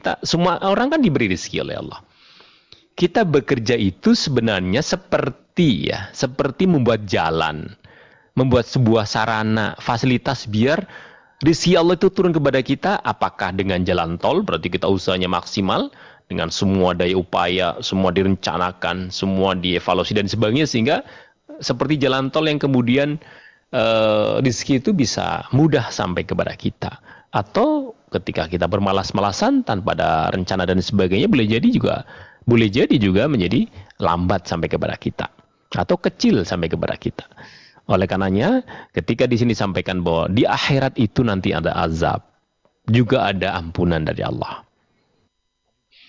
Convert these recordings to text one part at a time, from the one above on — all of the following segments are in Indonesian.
kita semua orang kan diberi rezeki oleh Allah. Kita bekerja itu sebenarnya seperti ya, seperti membuat jalan, membuat sebuah sarana, fasilitas biar rezeki Allah itu turun kepada kita apakah dengan jalan tol berarti kita usahanya maksimal dengan semua daya upaya, semua direncanakan, semua dievaluasi dan sebagainya sehingga seperti jalan tol yang kemudian uh, rezeki itu bisa mudah sampai kepada kita atau ketika kita bermalas-malasan tanpa ada rencana dan sebagainya boleh jadi juga boleh jadi juga menjadi lambat sampai kepada kita atau kecil sampai kepada kita. Oleh karenanya, ketika di sini sampaikan bahwa di akhirat itu nanti ada azab, juga ada ampunan dari Allah.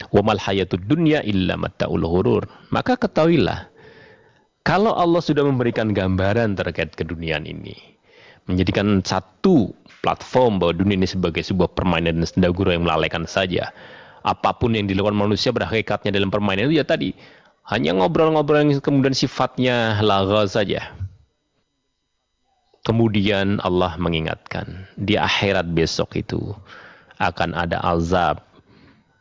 Wa mal hayatud dunya illa matta'ul hurur. Maka ketahuilah, kalau Allah sudah memberikan gambaran terkait keduniaan ini, menjadikan satu platform bahwa dunia ini sebagai sebuah permainan dan sendagura yang melalaikan saja. Apa pun yang dilakukan manusia berhakikatnya dalam permainan itu ya tadi hanya ngobrol-ngobrol yang kemudian sifatnya laga saja. Kemudian Allah mengingatkan di akhirat besok itu akan ada azab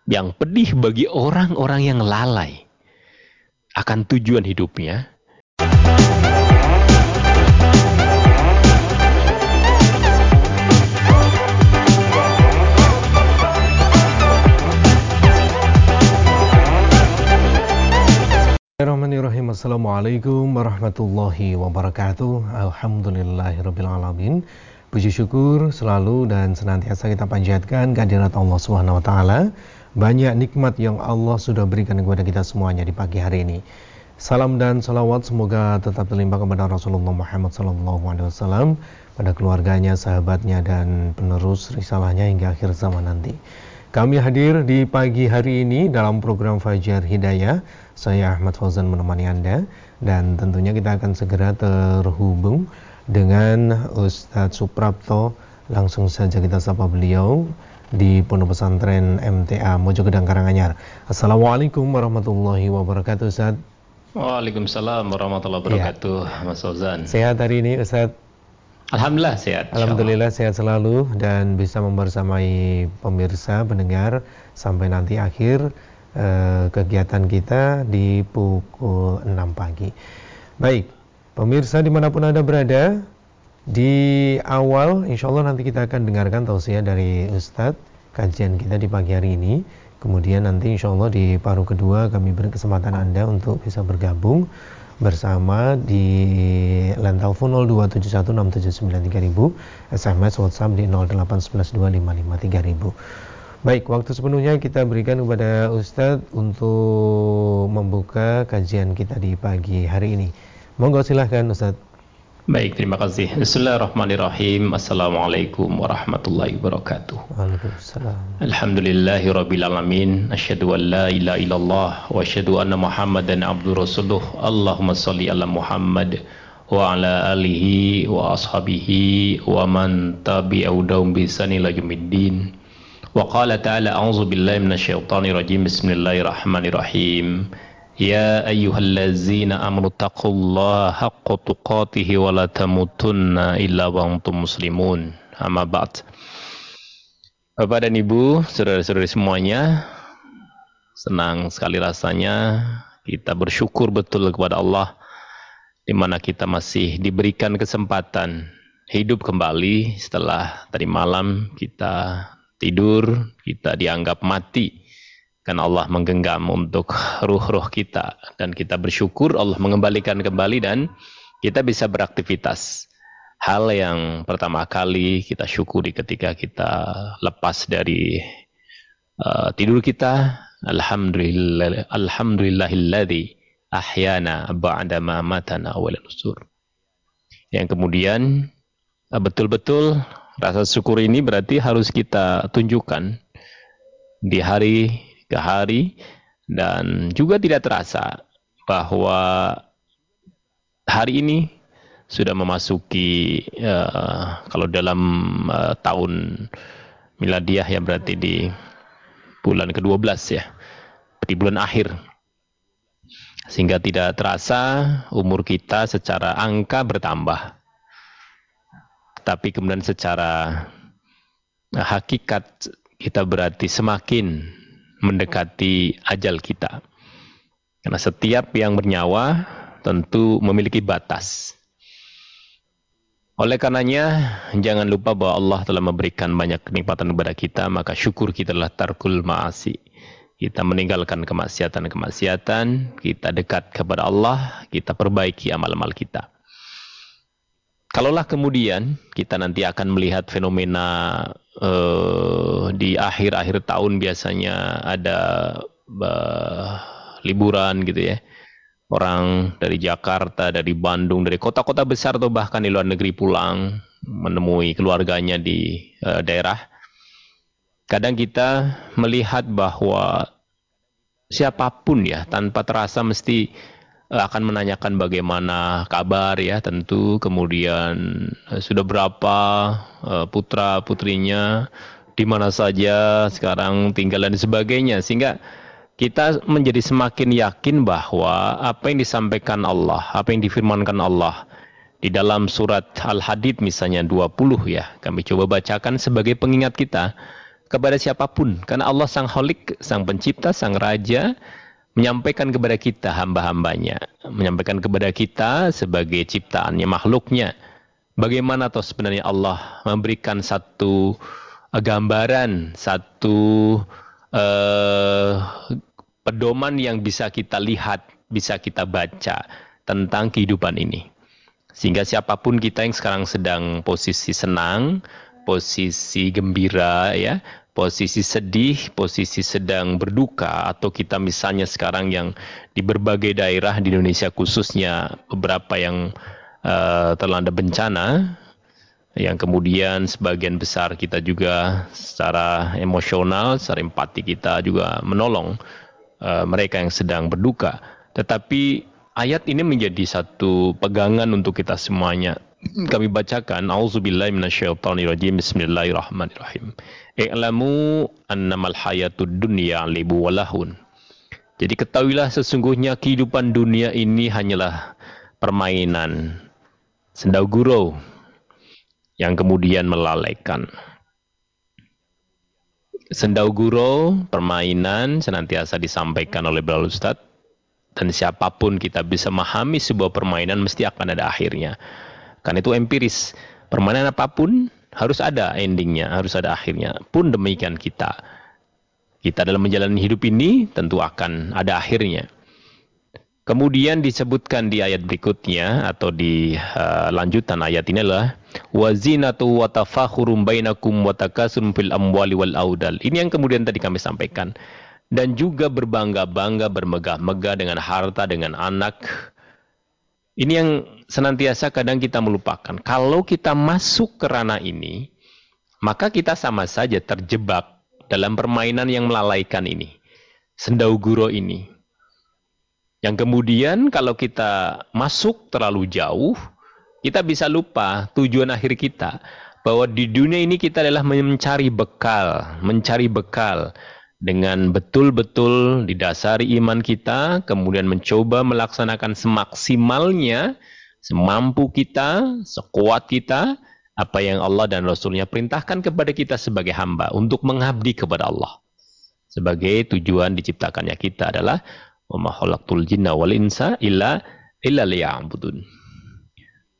yang pedih bagi orang-orang yang lalai akan tujuan hidupnya Bismillahirrahmanirrahim Assalamualaikum warahmatullahi wabarakatuh Alhamdulillahirrabbilalamin Puji syukur selalu dan senantiasa kita panjatkan kehadirat Allah Subhanahu wa taala. Banyak nikmat yang Allah sudah berikan kepada kita semuanya di pagi hari ini. Salam dan salawat semoga tetap terlimpah kepada Rasulullah Muhammad SAW, pada keluarganya, sahabatnya dan penerus risalahnya hingga akhir zaman nanti. Kami hadir di pagi hari ini dalam program Fajar Hidayah. Saya Ahmad Fauzan menemani Anda dan tentunya kita akan segera terhubung dengan Ustadz Suprapto. Langsung saja kita sapa beliau di Pondok Pesantren MTA Mojokedang Karanganyar. Assalamualaikum warahmatullahi wabarakatuh Ustadz. Waalaikumsalam warahmatullahi wabarakatuh ya. Mas Fauzan. Sehat hari ini Ustadz? Alhamdulillah sehat. Alhamdulillah sehat selalu dan bisa membersamai pemirsa pendengar sampai nanti akhir kegiatan kita di pukul 6 pagi. Baik, pemirsa di mana pun anda berada, di awal insya Allah nanti kita akan dengarkan tausiah dari Ustadz kajian kita di pagi hari ini. Kemudian nanti insya Allah di paruh kedua kami beri kesempatan anda untuk bisa bergabung bersama di telepon 02716793000, SMS WhatsApp di 08112553000. Baik, waktu sepenuhnya kita berikan kepada Ustadz untuk membuka kajian kita di pagi hari ini. Monggo silahkan Ustadz. Baik, terima kasih. Bismillahirrahmanirrahim. Assalamualaikum warahmatullahi wabarakatuh. Waalaikumsalam. Alhamdulillahi rabbil alamin. Asyhadu an la ilaha illallah wa asyhadu anna Muhammadan abdur rasuluh. Allahumma salli ala Muhammad wa ala alihi wa ashabihi wa man tabi'ahum bi ihsan ila yaumiddin. وقال تعالى أعوذ بالله من الشيطان الرجيم بسم الله الرحمن الرحيم يا أيها الذين أمروا haqqa الله حق تقاته ولا تموتن إلا وأنتم مسلمون أما بعد Bapak dan Ibu, saudara-saudari semuanya, senang sekali rasanya kita bersyukur betul kepada Allah di mana kita masih diberikan kesempatan hidup kembali setelah tadi malam kita tidur, kita dianggap mati karena Allah menggenggam untuk ruh-ruh kita dan kita bersyukur Allah mengembalikan kembali dan kita bisa beraktivitas. Hal yang pertama kali kita syukuri ketika kita lepas dari uh, tidur kita, alhamdulillah alhamdulillahilladzi ahyana ba'da ma matana wa nusur. Yang kemudian uh, betul-betul rasa syukur ini berarti harus kita tunjukkan di hari ke hari dan juga tidak terasa bahwa hari ini sudah memasuki uh, kalau dalam uh, tahun miladiah ya berarti di bulan ke-12 ya di bulan akhir. Sehingga tidak terasa umur kita secara angka bertambah tapi kemudian secara hakikat kita berarti semakin mendekati ajal kita. Karena setiap yang bernyawa tentu memiliki batas. Oleh karenanya, jangan lupa bahwa Allah telah memberikan banyak kenikmatan kepada kita, maka syukur kita adalah tarkul ma'asi. Kita meninggalkan kemaksiatan-kemaksiatan, kita dekat kepada Allah, kita perbaiki amal-amal kita. Kalaulah kemudian kita nanti akan melihat fenomena uh, di akhir-akhir tahun biasanya ada uh, liburan gitu ya. Orang dari Jakarta, dari Bandung, dari kota-kota besar atau bahkan di luar negeri pulang menemui keluarganya di uh, daerah. Kadang kita melihat bahwa siapa pun ya tanpa terasa mesti akan menanyakan bagaimana kabar ya tentu. Kemudian eh, sudah berapa uh, putra putrinya di mana saja sekarang tinggal dan sebagainya. Sehingga kita menjadi semakin yakin bahwa apa yang disampaikan Allah apa yang difirmankan Allah di dalam surat Al-Hadid misalnya 20 ya kami coba bacakan sebagai pengingat kita kepada siapa pun. Karena Allah sang holik sang pencipta sang raja menyampaikan kepada kita hamba-hambanya, menyampaikan kepada kita sebagai ciptaannya, makhluknya. Bagaimana toh sebenarnya Allah memberikan satu uh, gambaran, satu uh, pedoman yang bisa kita lihat, bisa kita baca tentang kehidupan ini. Sehingga siapa pun kita yang sekarang sedang posisi senang, posisi gembira ya, posisi sedih, posisi sedang berduka, atau kita misalnya sekarang yang di berbagai daerah di Indonesia khususnya beberapa yang uh, terlanda bencana, yang kemudian sebagian besar kita juga secara emosional, secara empati kita juga menolong uh, mereka yang sedang berduka. Tetapi ayat ini menjadi satu pegangan untuk kita semuanya kami bacakan auzubillahi minasyaitonirrajim. Bismillahirrahmanirrahim. I'lamu annamal hayatud dunya libu walahun jadi ketahuilah sesungguhnya kehidupan dunia ini hanyalah permainan sendau gurau yang kemudian melalaikan. Sendau gurau permainan senantiasa disampaikan oleh Bro Ustaz dan siapa pun kita bisa memahami sebuah permainan mesti akan ada akhirnya karena itu empiris. Permainan apa pun harus ada endingnya, harus ada akhirnya. Pun demikian kita. Kita dalam menjalani hidup ini tentu akan ada akhirnya. Kemudian disebutkan di ayat berikutnya atau di uh, lanjutan ayat ini adalah wazinatu wa tafakhurum bainakum wa takasum fil amwali wal audal. Ini yang kemudian tadi kami sampaikan dan juga berbangga-bangga bermegah-megah dengan harta dengan anak ini yang senantiasa kadang kita melupakan. Kalau kita masuk ke ranah ini, maka kita sama saja terjebak dalam permainan yang melalaikan ini. Sendau guro ini. Yang kemudian kalau kita masuk terlalu jauh, kita bisa lupa tujuan akhir kita. Bahwa di dunia ini kita adalah mencari bekal, mencari bekal dengan betul-betul didasari iman kita, kemudian mencoba melaksanakan semaksimalnya, semampu kita, sekuat kita, apa yang Allah dan Rasulnya perintahkan kepada kita sebagai hamba untuk mengabdi kepada Allah. Sebagai tujuan diciptakannya kita adalah وَمَا jinna wal insa illa illa liya'budun.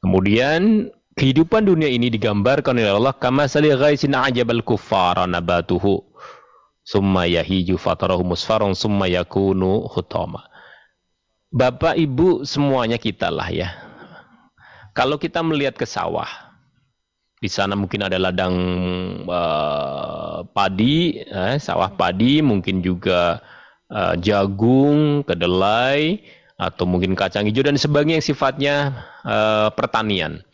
Kemudian kehidupan dunia ini digambarkan oleh Allah kama sali ghaisin ajabal kuffara nabatuhu summa yahiju fatarahu musfarun summa yakunu hutama. Bapak Ibu semuanya kita lah ya. Kalau kita melihat ke sawah, di sana mungkin ada ladang uh, padi, eh, sawah padi, mungkin juga uh, jagung, kedelai, atau mungkin kacang hijau dan sebagainya yang sifatnya uh, pertanian.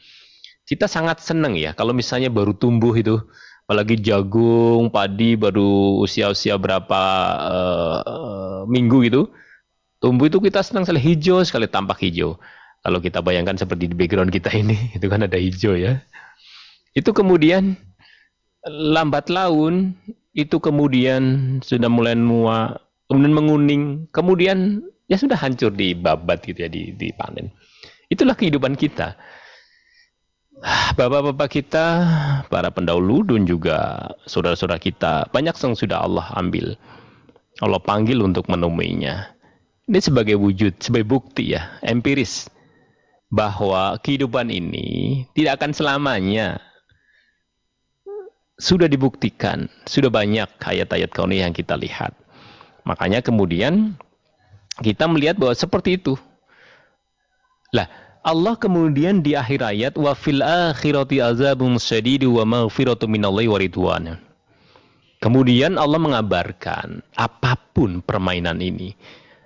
Kita sangat senang ya kalau misalnya baru tumbuh itu apalagi jagung, padi baru usia-usia berapa uh, minggu gitu, tumbuh itu kita senang sekali hijau sekali tampak hijau. Kalau kita bayangkan seperti di background kita ini, itu kan ada hijau ya. Itu kemudian lambat laun, itu kemudian sudah mulai mua, kemudian menguning, kemudian ya sudah hancur di babat gitu ya, di, dipanen. Itulah kehidupan kita. Bapak-bapak kita, para pendahulu dan juga saudara-saudara kita, banyak yang sudah Allah ambil. Allah panggil untuk menemuinya. Ini sebagai wujud, sebagai bukti ya, empiris bahwa kehidupan ini tidak akan selamanya. Sudah dibuktikan, sudah banyak ayat-ayat kauni yang kita lihat. Makanya kemudian kita melihat bahwa seperti itu. Lah, Allah kemudian di akhir ayat wa fil akhirati azabun syadidu wa maghfiratu minallahi wa ridwan. Kemudian Allah mengabarkan apa pun permainan ini,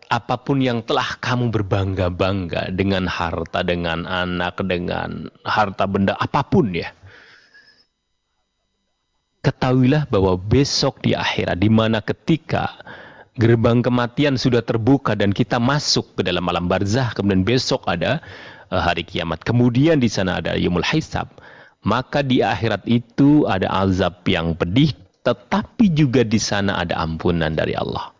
apa pun yang telah kamu berbangga-bangga dengan harta, dengan anak, dengan harta benda apa pun ya. Ketahuilah bahwa besok di akhirat di mana ketika gerbang kematian sudah terbuka dan kita masuk ke dalam alam barzah kemudian besok ada hari kiamat. Kemudian di sana ada yumul hisab. Maka di akhirat itu ada azab yang pedih, tetapi juga di sana ada ampunan dari Allah.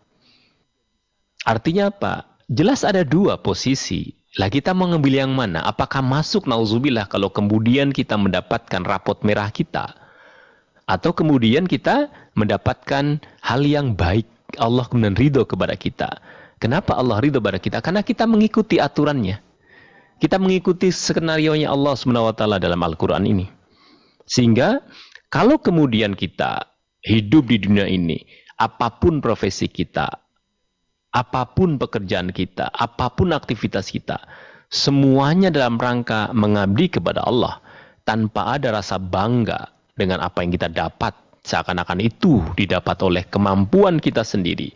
Artinya apa? Jelas ada dua posisi. Lah kita mau ngambil yang mana? Apakah masuk nauzubillah kalau kemudian kita mendapatkan rapot merah kita? Atau kemudian kita mendapatkan hal yang baik. Allah kemudian ridho kepada kita. Kenapa Allah ridho kepada kita? Karena kita mengikuti aturannya. Kita mengikuti skenario-nya Allah SWT dalam Al-Quran ini. Sehingga kalau kemudian kita hidup di dunia ini, apa pun profesi kita, apa pun pekerjaan kita, apa pun aktivitas kita, semuanya dalam rangka mengabdi kepada Allah tanpa ada rasa bangga dengan apa yang kita dapat seakan-akan itu didapat oleh kemampuan kita sendiri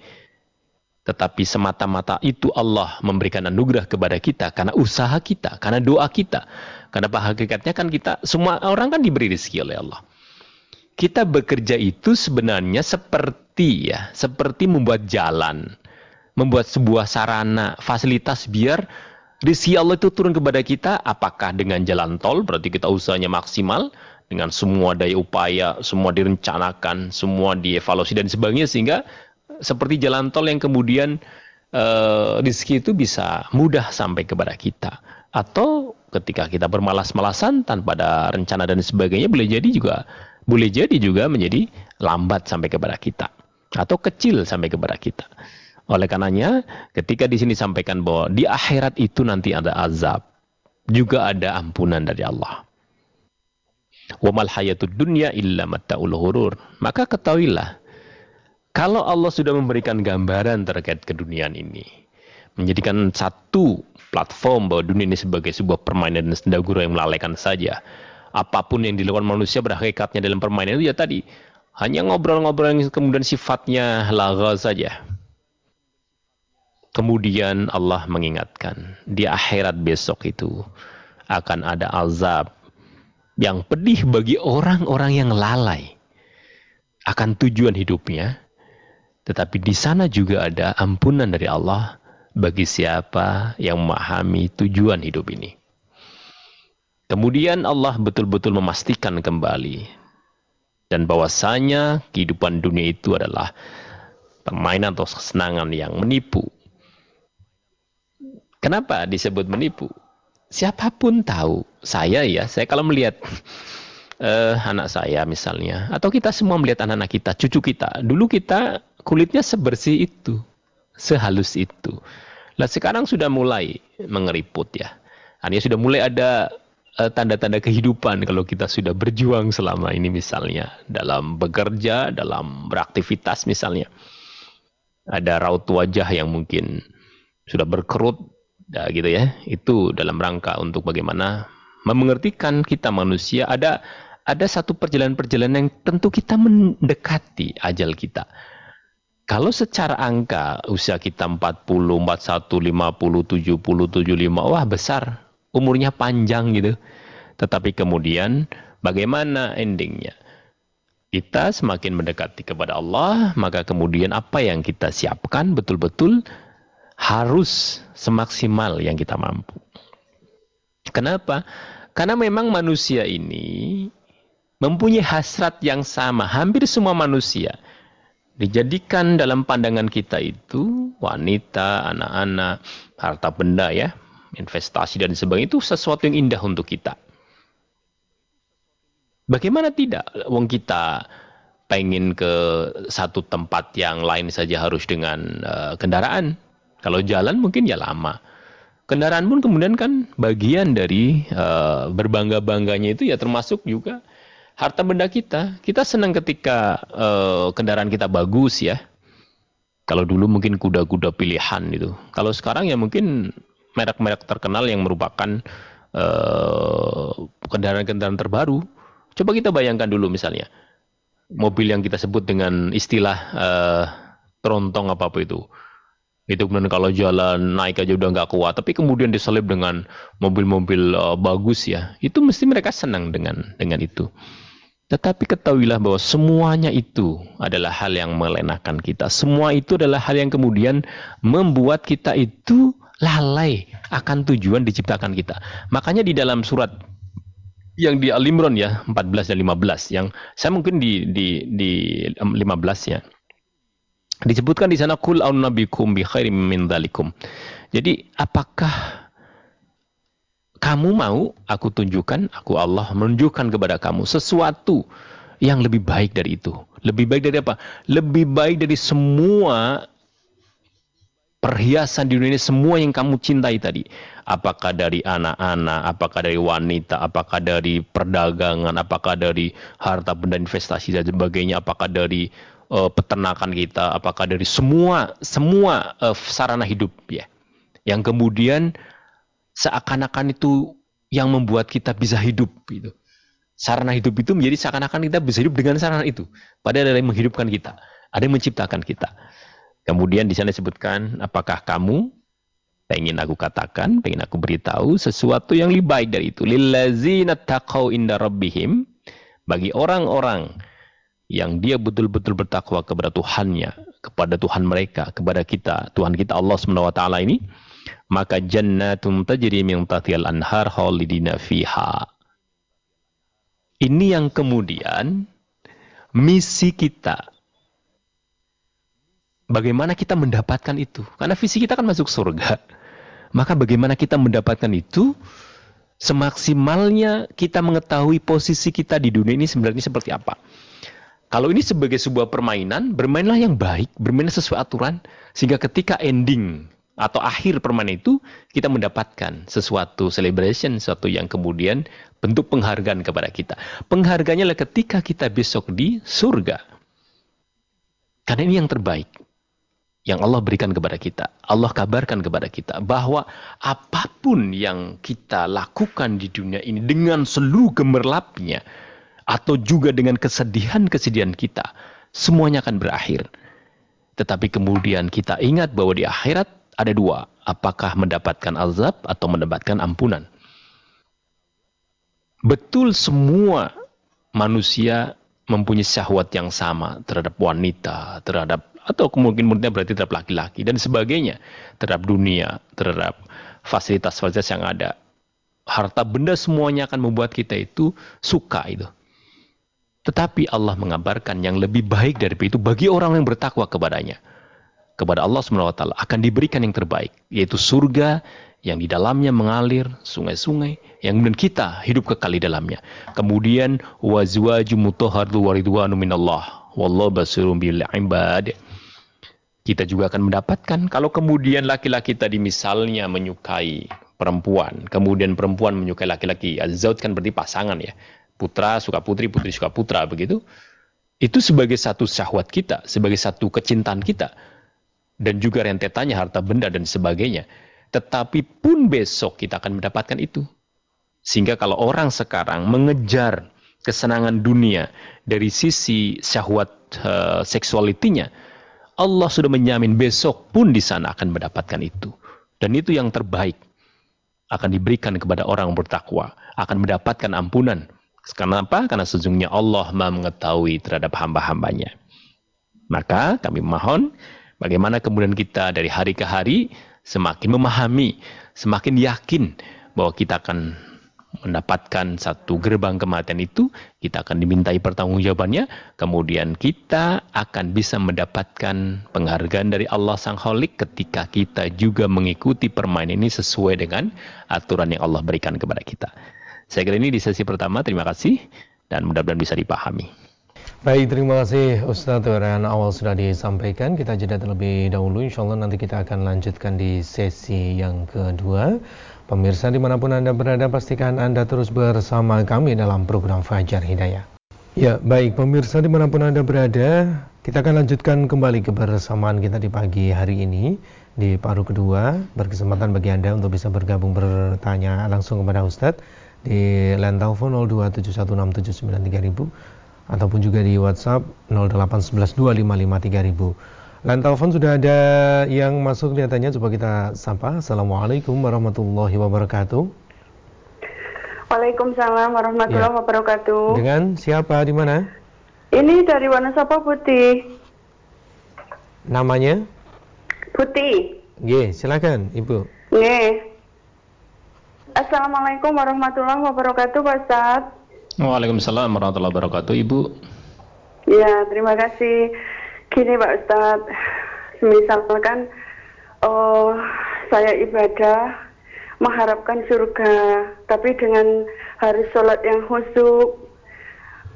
tetapi semata-mata itu Allah memberikan anugerah kepada kita karena usaha kita, karena doa kita. Karena hakikatnya kan kita, semua orang kan diberi rezeki oleh Allah. Kita bekerja itu sebenarnya seperti ya, seperti membuat jalan, membuat sebuah sarana, fasilitas biar rezeki Allah itu turun kepada kita. Apakah dengan jalan tol, berarti kita usahanya maksimal, dengan semua daya upaya, semua direncanakan, semua dievaluasi dan sebagainya sehingga seperti jalan tol yang kemudian uh, rezeki itu bisa mudah sampai kepada kita. Atau ketika kita bermalas-malasan tanpa ada rencana dan sebagainya boleh jadi juga boleh jadi juga menjadi lambat sampai kepada kita atau kecil sampai kepada kita. Oleh karenanya, ketika di sini sampaikan bahwa di akhirat itu nanti ada azab, juga ada ampunan dari Allah. Wa mal hayatud dunya illa matta'ul ghurur. Maka ketahuilah kalau Allah sudah memberikan gambaran terkait keduniaan ini, menjadikan satu platform bahwa dunia ini sebagai sebuah permainan dan senda guru yang melalaikan saja. Apa pun yang dilakukan manusia berhakikatnya dalam permainan itu ya tadi hanya ngobrol-ngobrol yang kemudian sifatnya laga saja. Kemudian Allah mengingatkan di akhirat besok itu akan ada azab yang pedih bagi orang-orang yang lalai akan tujuan hidupnya tetapi di sana juga ada ampunan dari Allah bagi siapa yang memahami tujuan hidup ini. Kemudian Allah betul-betul memastikan kembali dan bahwasanya kehidupan dunia itu adalah permainan atau kesenangan yang menipu. Kenapa disebut menipu? Siapa pun tahu, saya ya, saya kalau melihat uh, anak saya misalnya, atau kita semua melihat anak-anak kita, cucu kita, dulu kita kulitnya sebersih itu, sehalus itu. Nah sekarang sudah mulai mengeriput ya. Artinya sudah mulai ada eh, tanda-tanda kehidupan kalau kita sudah berjuang selama ini misalnya dalam bekerja, dalam beraktivitas misalnya. Ada raut wajah yang mungkin sudah berkerut, ya gitu ya. Itu dalam rangka untuk bagaimana memengertikan kita manusia ada ada satu perjalanan-perjalanan yang tentu kita mendekati ajal kita. Kalau secara angka usia kita 40, 41, 50, 70, 75, wah besar. Umurnya panjang gitu. Tetapi kemudian bagaimana endingnya? Kita semakin mendekati kepada Allah, maka kemudian apa yang kita siapkan betul-betul harus semaksimal yang kita mampu. Kenapa? Karena memang manusia ini mempunyai hasrat yang sama, hampir semua manusia dijadikan dalam pandangan kita itu wanita, anak-anak, harta benda ya, investasi dan sebagainya itu sesuatu yang indah untuk kita. Bagaimana tidak? Wong kita pengen ke satu tempat yang lain saja harus dengan uh, kendaraan. Kalau jalan mungkin ya lama. Kendaraan pun kemudian kan bagian dari uh, berbangga-bangganya itu ya termasuk juga harta benda kita. Kita senang ketika uh, kendaraan kita bagus ya. Kalau dulu mungkin kuda-kuda pilihan itu. Kalau sekarang ya mungkin merek-merek terkenal yang merupakan kendaraan-kendaraan uh, terbaru. Coba kita bayangkan dulu misalnya mobil yang kita sebut dengan istilah uh, terontong apa apa itu itu kemudian kalau jalan naik aja udah nggak kuat tapi kemudian diselip dengan mobil-mobil uh, bagus ya itu mesti mereka senang dengan dengan itu tetapi ketahuilah bahwa semuanya itu adalah hal yang melenakan kita. Semua itu adalah hal yang kemudian membuat kita itu lalai akan tujuan diciptakan kita. Makanya di dalam surat yang di Al-Imran ya 14 dan 15 yang saya mungkin di di di 15 ya disebutkan di sana kul nabikum bi khairim min dzalikum jadi apakah kamu mau aku tunjukkan aku Allah menunjukkan kepada kamu sesuatu yang lebih baik dari itu. Lebih baik dari apa? Lebih baik dari semua perhiasan di dunia ini semua yang kamu cintai tadi. Apakah dari anak-anak, apakah dari wanita, apakah dari perdagangan, apakah dari harta benda investasi dan sebagainya, apakah dari uh, peternakan kita, apakah dari semua semua uh, sarana hidup ya. Yang kemudian seakan-akan itu yang membuat kita bisa hidup gitu. Sarana hidup itu menjadi seakan-akan kita bisa hidup dengan sarana itu. Padahal ada yang menghidupkan kita, ada yang menciptakan kita. Kemudian di sana disebutkan, apakah kamu pengen aku katakan, pengen aku beritahu sesuatu yang lebih baik dari itu. Lillazina taqau inda rabbihim bagi orang-orang yang dia betul-betul bertakwa kepada Tuhannya, kepada Tuhan mereka, kepada kita, Tuhan kita Allah taala ini, maka jannatum tajri min tahtihal anhar khalidina fiha. Ini yang kemudian misi kita. Bagaimana kita mendapatkan itu? Karena visi kita kan masuk surga. Maka bagaimana kita mendapatkan itu? Semaksimalnya kita mengetahui posisi kita di dunia ini sebenarnya seperti apa. Kalau ini sebagai sebuah permainan, bermainlah yang baik, bermainlah sesuai aturan, sehingga ketika ending atau akhir permainan itu, kita mendapatkan sesuatu celebration, sesuatu yang kemudian bentuk penghargaan kepada kita. Penghargaannya adalah ketika kita besok di surga. Karena ini yang terbaik yang Allah berikan kepada kita. Allah kabarkan kepada kita bahwa apa pun yang kita lakukan di dunia ini dengan seluruh gemerlapnya atau juga dengan kesedihan-kesedihan kita, semuanya akan berakhir. Tetapi kemudian kita ingat bahwa di akhirat ada dua, apakah mendapatkan azab atau mendapatkan ampunan. Betul semua manusia mempunyai syahwat yang sama terhadap wanita, terhadap atau muridnya berarti terhadap laki-laki dan sebagainya terhadap dunia, terhadap fasilitas-fasilitas yang ada. Harta benda semuanya akan membuat kita itu suka itu. Tetapi Allah mengabarkan yang lebih baik dari itu bagi orang yang bertakwa kepadanya. Kepada Allah SWT akan diberikan yang terbaik, yaitu surga yang di dalamnya mengalir sungai-sungai yang kemudian kita hidup kekal di dalamnya. Kemudian wazwaju mutahhadu waridwanu minallah wallahu basirum bil ibad kita juga akan mendapatkan kalau kemudian laki-laki tadi misalnya menyukai perempuan, kemudian perempuan menyukai laki-laki, azaut kan berarti pasangan ya. Putra suka putri, putri suka putra begitu. Itu sebagai satu syahwat kita, sebagai satu kecintaan kita. Dan juga rentetannya harta benda dan sebagainya. Tetapi pun besok kita akan mendapatkan itu. Sehingga kalau orang sekarang mengejar kesenangan dunia dari sisi syahwat uh, seksualitinya, Allah sudah menjamin besok pun di sana akan mendapatkan itu. Dan itu yang terbaik akan diberikan kepada orang bertakwa, akan mendapatkan ampunan. Karena apa? Karena sejujurnya Allah mengetahui terhadap hamba-hambanya. Maka kami mohon bagaimana kemudian kita dari hari ke hari semakin memahami, semakin yakin bahwa kita akan mendapatkan satu gerbang kematian itu, kita akan dimintai pertanggungjawabannya, kemudian kita akan bisa mendapatkan penghargaan dari Allah Sang Holik ketika kita juga mengikuti permainan ini sesuai dengan aturan yang Allah berikan kepada kita. Saya kira ini di sesi pertama, terima kasih dan mudah-mudahan bisa dipahami. Baik, terima kasih Ustadz Warian awal sudah disampaikan. Kita jeda terlebih dahulu. Insya Allah nanti kita akan lanjutkan di sesi yang kedua. Pemirsa di mana pun Anda berada, pastikan Anda terus bersama kami dalam program Fajar Hidayah. Ya, baik pemirsa di mana pun Anda berada, kita akan lanjutkan kembali kebersamaan kita di pagi hari ini di paruh kedua. Berkesempatan bagi Anda untuk bisa bergabung bertanya langsung kepada Ustadz di line telepon 02716793000 ataupun juga di WhatsApp 08112553000. Line telepon sudah ada yang masuk kelihatannya coba kita sapa. Assalamualaikum warahmatullahi wabarakatuh. Waalaikumsalam warahmatullahi ya. wabarakatuh. Dengan siapa di mana? Ini dari Wonosobo Putih. Namanya? Putih. G, silakan Ibu. G. Assalamualaikum warahmatullahi wabarakatuh, Pak Ustadz. Waalaikumsalam warahmatullahi wabarakatuh, Ibu. Ya, terima kasih. Gini Pak Ustadz, misalkan oh, saya ibadah mengharapkan surga, tapi dengan harus sholat yang khusyuk.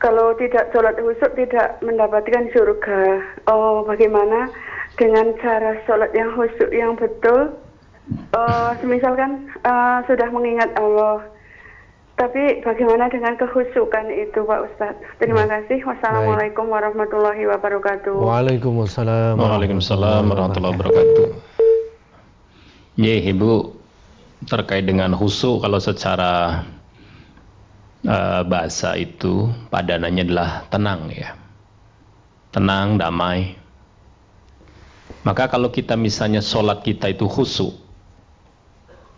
Kalau tidak sholat khusyuk tidak mendapatkan surga. Oh, bagaimana dengan cara sholat yang khusyuk yang betul? Oh, misalkan uh, sudah mengingat Allah tapi bagaimana dengan kehusukan itu Pak Ustadz? Terima hmm. kasih. Wassalamualaikum Baik. warahmatullahi wabarakatuh. Waalaikumsalam. Waalaikumsalam warahmatullahi wabarakatuh. Ya Ibu, terkait dengan husu kalau secara uh, bahasa itu padanannya adalah tenang ya. Tenang, damai. Maka kalau kita misalnya sholat kita itu khusyuk,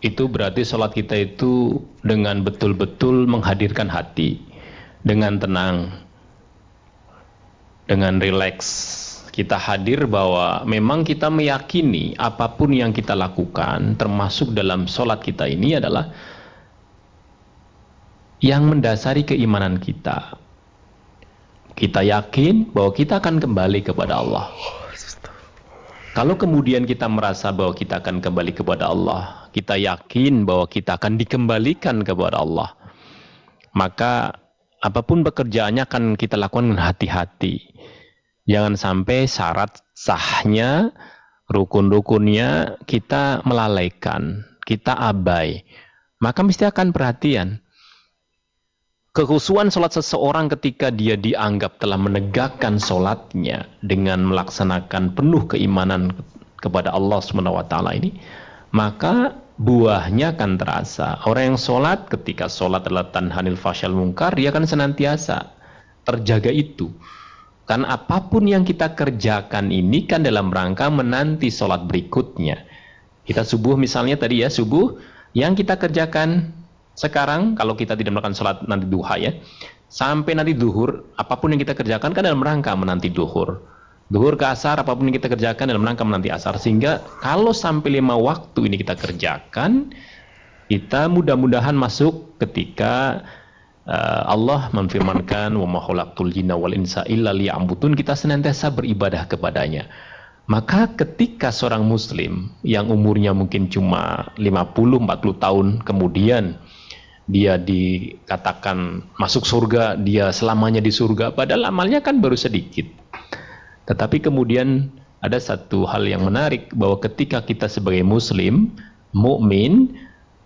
itu berarti sholat kita itu dengan betul-betul menghadirkan hati dengan tenang dengan rileks kita hadir bahwa memang kita meyakini apa pun yang kita lakukan termasuk dalam sholat kita ini adalah yang mendasari keimanan kita. Kita yakin bahwa kita akan kembali kepada Allah. Kalau kemudian kita merasa bahwa kita akan kembali kepada Allah, kita yakin bahwa kita akan dikembalikan kepada Allah, maka apa pun pekerjaannya akan kita lakukan dengan hati-hati. Jangan sampai syarat sahnya, rukun-rukunnya kita melalaikan, kita abai. Maka mesti akan perhatian Kehusuan sholat seseorang ketika dia dianggap telah menegakkan sholatnya dengan melaksanakan penuh keimanan kepada Allah SWT ini, maka buahnya akan terasa. Orang yang sholat ketika sholat adalah tanhanil fasyal mungkar, dia akan senantiasa terjaga itu. Kan apa pun yang kita kerjakan ini kan dalam rangka menanti sholat berikutnya. Kita subuh misalnya tadi ya, subuh yang kita kerjakan sekarang kalau kita tidak melakukan sholat nanti duha ya, sampai nanti duhur, apa pun yang kita kerjakan kan dalam rangka menanti duhur. Duhur ke asar, apa pun yang kita kerjakan dalam rangka menanti asar. Sehingga kalau sampai lima waktu ini kita kerjakan, kita mudah-mudahan masuk ketika uh, Allah memfirmankan wa maholaktul jinna wal insa illa liya'budun kita senantiasa beribadah kepadanya. Maka ketika seorang muslim yang umurnya mungkin cuma 50 40 tahun kemudian dia dikatakan masuk surga, dia selamanya di surga, padahal amalnya kan baru sedikit. Tetapi kemudian ada satu hal yang menarik bahwa ketika kita sebagai muslim, mukmin,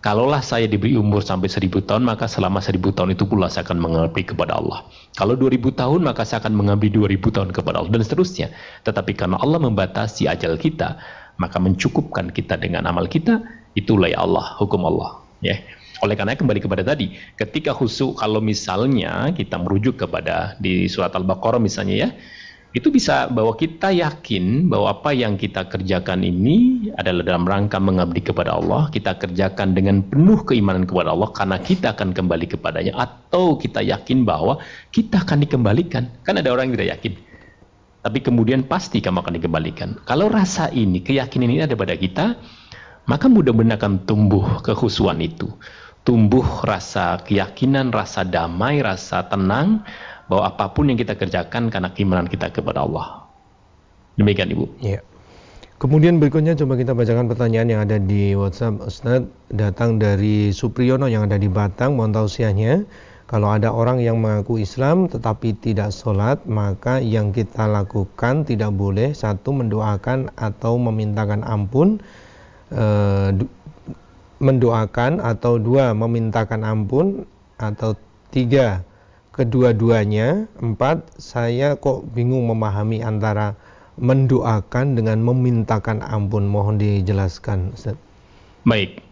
kalaulah saya diberi umur sampai seribu tahun, maka selama seribu tahun itu pula saya akan mengabdi kepada Allah. Kalau dua ribu tahun, maka saya akan mengabdi dua ribu tahun kepada Allah, dan seterusnya. Tetapi karena Allah membatasi ajal kita, maka mencukupkan kita dengan amal kita, itulah ya Allah, hukum Allah. Ya. Oleh karena kembali kepada tadi, ketika khusyuk kalau misalnya kita merujuk kepada di surat Al-Baqarah misalnya ya, itu bisa bahwa kita yakin bahwa apa yang kita kerjakan ini adalah dalam rangka mengabdi kepada Allah, kita kerjakan dengan penuh keimanan kepada Allah karena kita akan kembali kepadanya atau kita yakin bahwa kita akan dikembalikan. Kan ada orang yang tidak yakin. Tapi kemudian pasti kamu akan dikembalikan. Kalau rasa ini, keyakinan ini ada pada kita, maka mudah-mudahan akan tumbuh kekhusuan itu tumbuh rasa keyakinan, rasa damai, rasa tenang bahwa apa pun yang kita kerjakan karena keimanan kita kepada Allah. Demikian Ibu. Iya. Kemudian berikutnya coba kita bacakan pertanyaan yang ada di WhatsApp Ustaz datang dari Supriyono yang ada di Batang, mohon tausiahnya. Kalau ada orang yang mengaku Islam tetapi tidak sholat, maka yang kita lakukan tidak boleh satu mendoakan atau memintakan ampun, e, mendoakan atau dua memintakan ampun atau tiga kedua-duanya, empat saya kok bingung memahami antara mendoakan dengan memintakan ampun. Mohon dijelaskan, Ustaz. Baik.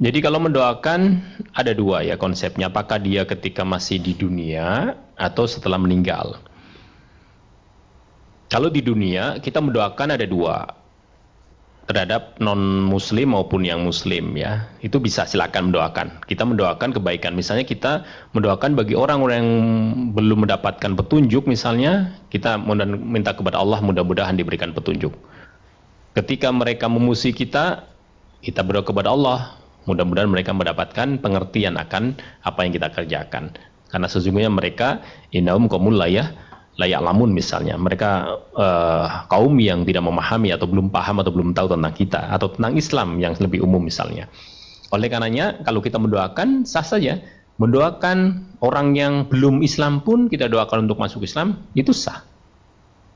Jadi kalau mendoakan ada dua ya konsepnya. Apakah dia ketika masih di dunia atau setelah meninggal? Kalau di dunia kita mendoakan ada dua terhadap non muslim maupun yang muslim ya. Itu bisa silakan mendoakan. Kita mendoakan kebaikan. Misalnya kita mendoakan bagi orang-orang yang belum mendapatkan petunjuk misalnya kita minta kepada Allah mudah-mudahan diberikan petunjuk. Ketika mereka memusuhi kita kita berdoa kepada Allah Mudah-mudahan mereka mendapatkan pengertian akan apa yang kita kerjakan. Karena sesungguhnya mereka inaum komul layah layak lamun misalnya mereka uh, kaum yang tidak memahami atau belum paham atau belum tahu tentang kita atau tentang Islam yang lebih umum misalnya. Oleh karenanya kalau kita mendoakan sah saja mendoakan orang yang belum Islam pun kita doakan untuk masuk Islam itu sah.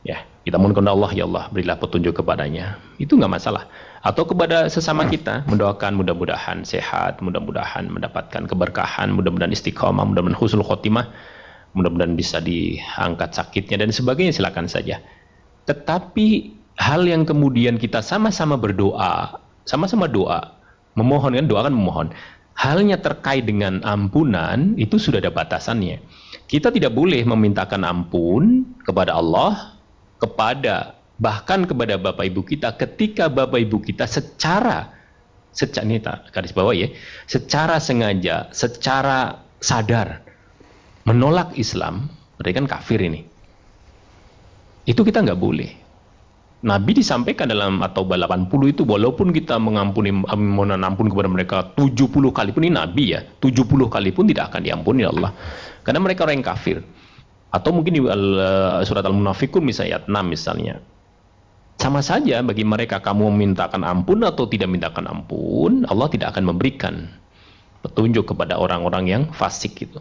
Ya, kita mohon kepada Allah ya Allah berilah petunjuk kepadanya. Itu nggak masalah atau kepada sesama kita mendoakan mudah-mudahan sehat, mudah-mudahan mendapatkan keberkahan, mudah-mudahan istiqomah, mudah-mudahan husnul khotimah, mudah-mudahan bisa diangkat sakitnya dan sebagainya silakan saja. Tetapi hal yang kemudian kita sama-sama berdoa, sama-sama doa, memohon kan doa kan memohon. Halnya terkait dengan ampunan itu sudah ada batasannya. Kita tidak boleh memintakan ampun kepada Allah kepada bahkan kepada bapak ibu kita ketika bapak ibu kita secara secara ini garis bawah ya secara sengaja secara sadar menolak Islam mereka kan kafir ini. Itu kita nggak boleh. Nabi disampaikan dalam atau 80 itu walaupun kita mengampuni mohon ampun kepada mereka 70 kali pun ini Nabi ya 70 kali pun tidak akan diampuni Allah. Karena mereka orang yang kafir. Atau mungkin di uh, surat Al-Munafikun misalnya ayat 6 misalnya. Sama saja bagi mereka kamu memintakan ampun atau tidak mintakan ampun, Allah tidak akan memberikan petunjuk kepada orang-orang yang fasik gitu.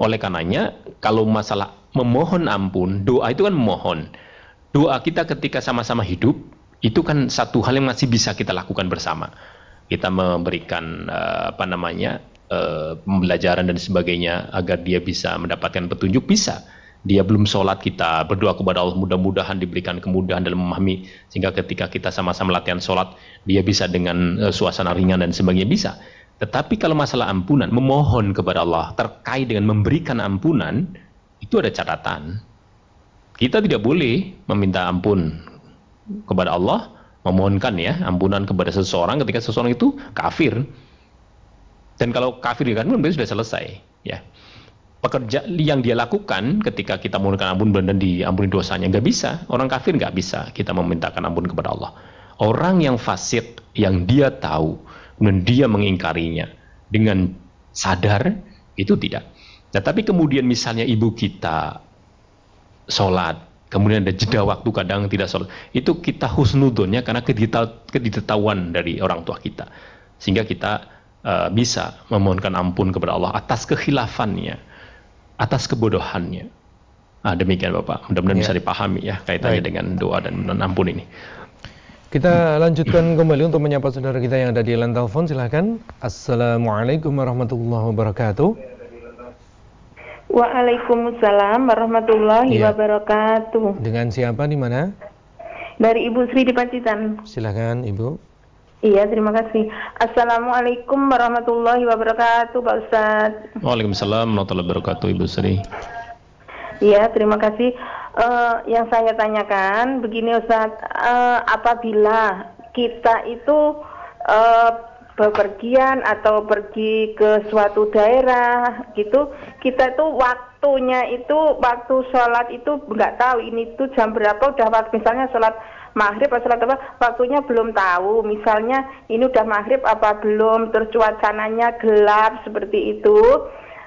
Oleh karenanya, kalau masalah memohon ampun, doa itu kan memohon. Doa kita ketika sama-sama hidup, itu kan satu hal yang masih bisa kita lakukan bersama. Kita memberikan uh, apa namanya uh, pembelajaran dan sebagainya agar dia bisa mendapatkan petunjuk bisa dia belum sholat kita berdoa kepada Allah mudah-mudahan diberikan kemudahan dalam memahami sehingga ketika kita sama-sama latihan sholat dia bisa dengan uh, suasana ringan dan sebagainya bisa tetapi kalau masalah ampunan memohon kepada Allah terkait dengan memberikan ampunan itu ada catatan. Kita tidak boleh meminta ampun kepada Allah memohonkan ya ampunan kepada seseorang ketika seseorang itu kafir. Dan kalau kafir kan berarti sudah selesai ya. Pekerja yang dia lakukan ketika kita mohonkan ampun dan diampuni dosanya nggak bisa. Orang kafir nggak bisa kita memintakan ampun kepada Allah. Orang yang fasik yang dia tahu dan dia mengingkarinya dengan sadar itu tidak nah tapi kemudian misalnya ibu kita sholat kemudian ada jeda waktu kadang tidak sholat itu kita husnudonnya karena keditahuan dari orang tua kita sehingga kita uh, bisa memohonkan ampun kepada Allah atas kehilafannya atas kebodohannya. Ah, demikian Bapak, mudah-mudahan ya. bisa dipahami ya kaitannya Baik. dengan doa dan ampun ini. Kita lanjutkan kembali untuk menyapa saudara kita yang ada di line telepon. Silahkan. Assalamualaikum warahmatullahi wabarakatuh. Waalaikumsalam warahmatullahi ya. wabarakatuh. Dengan siapa di mana? Dari Ibu Sri di Pacitan. Silahkan Ibu. Iya, terima kasih. Assalamualaikum warahmatullahi wabarakatuh, Pak Ustaz. Waalaikumsalam warahmatullahi wabarakatuh, Ibu Sri. Iya, terima kasih. Uh, yang saya tanyakan begini Ustaz, uh, apabila kita itu uh, bepergian atau pergi ke suatu daerah gitu, kita itu waktunya itu waktu sholat itu nggak tahu ini tuh jam berapa udah waktu misalnya sholat maghrib atau sholat apa waktunya belum tahu. Misalnya ini udah maghrib apa belum terus cuacanya gelap seperti itu.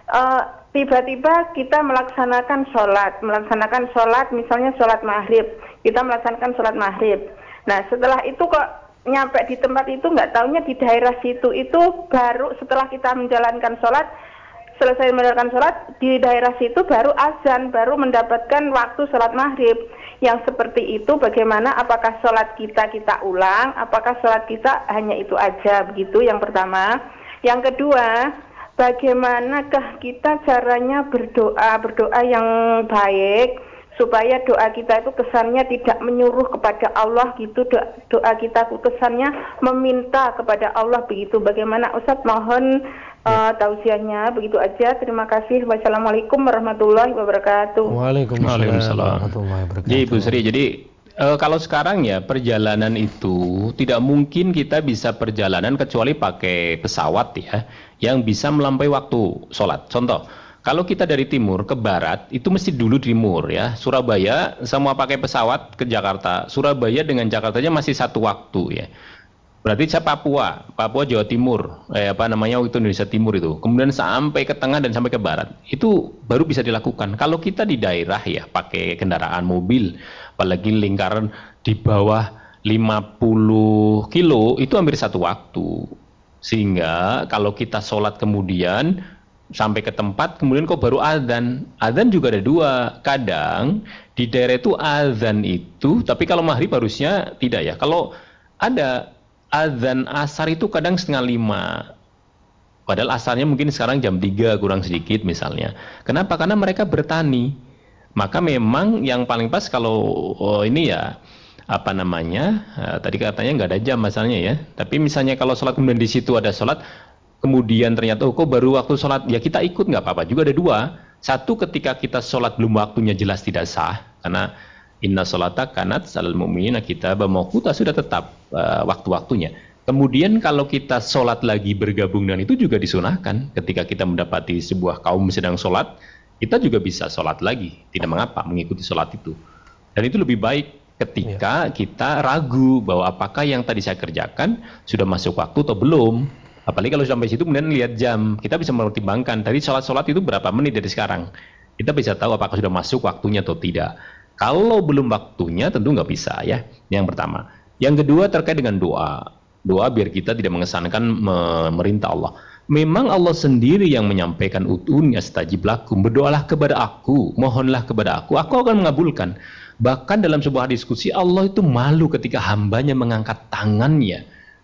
Uh, tiba-tiba kita melaksanakan sholat melaksanakan sholat misalnya sholat maghrib kita melaksanakan sholat maghrib nah setelah itu kok nyampe di tempat itu nggak tahunya di daerah situ itu baru setelah kita menjalankan sholat selesai menunaikan sholat di daerah situ baru azan, baru mendapatkan waktu sholat maghrib. Yang seperti itu bagaimana? Apakah sholat kita kita ulang? Apakah sholat kita hanya itu aja? Begitu yang pertama. Yang kedua, bagaimanakah kita caranya berdoa berdoa yang baik? supaya doa kita itu kesannya tidak menyuruh kepada Allah gitu doa, doa kita itu kesannya meminta kepada Allah begitu. Bagaimana Ustaz? Mohon uh, tausiahnya. Begitu aja. Terima kasih. Wassalamualaikum warahmatullahi wabarakatuh. Waalaikumsalam warahmatullahi wabarakatuh. Jadi Ibu Sri jadi uh, kalau sekarang ya perjalanan itu tidak mungkin kita bisa perjalanan kecuali pakai pesawat ya yang bisa melampaui waktu sholat contoh kalau kita dari timur ke barat itu mesti dulu timur ya. Surabaya semua pakai pesawat ke Jakarta. Surabaya dengan Jakarta aja masih satu waktu ya. Berarti saya Papua, Papua Jawa Timur, eh, apa namanya itu Indonesia Timur itu. Kemudian sampai ke tengah dan sampai ke barat. Itu baru bisa dilakukan. Kalau kita di daerah ya pakai kendaraan mobil, apalagi lingkaran di bawah 50 kilo itu hampir satu waktu. Sehingga kalau kita sholat kemudian sampai ke tempat kemudian kok baru azan azan juga ada dua. Kadang di daerah itu azan itu tapi kalau maghrib harusnya tidak ya. Kalau ada azan asar itu kadang setengah lima. Padahal asalnya mungkin sekarang jam tiga kurang sedikit misalnya. Kenapa? Karena mereka bertani maka memang yang paling pas kalau oh, ini ya apa namanya uh, tadi katanya nggak ada jam masalahnya ya. Tapi misalnya kalau sholat kemudian di situ ada sholat kemudian ternyata oh baru waktu sholat? Ya kita ikut nggak apa-apa. Juga ada dua. Satu ketika kita sholat belum waktunya jelas tidak sah karena inna sholata kanat salal mu'minina kita bamakuta sudah tetap uh, waktu-waktunya. Kemudian kalau kita sholat lagi bergabung dengan itu juga disunahkan. Ketika kita mendapati sebuah kaum sedang sholat kita juga bisa sholat lagi tidak mengapa mengikuti sholat itu dan itu lebih baik ketika ya. kita ragu bahwa apakah yang tadi saya kerjakan sudah masuk waktu atau belum Apalagi kalau sampai situ kemudian lihat jam, kita bisa mempertimbangkan tadi sholat-sholat itu berapa menit dari sekarang. Kita bisa tahu apakah sudah masuk waktunya atau tidak. Kalau belum waktunya tentu nggak bisa ya. Yang pertama. Yang kedua terkait dengan doa. Doa biar kita tidak mengesankan memerintah Allah. Memang Allah sendiri yang menyampaikan utunya stajib lakum. Berdoalah kepada aku, mohonlah kepada aku, aku akan mengabulkan. Bahkan dalam sebuah diskusi Allah itu malu ketika hambanya mengangkat tangannya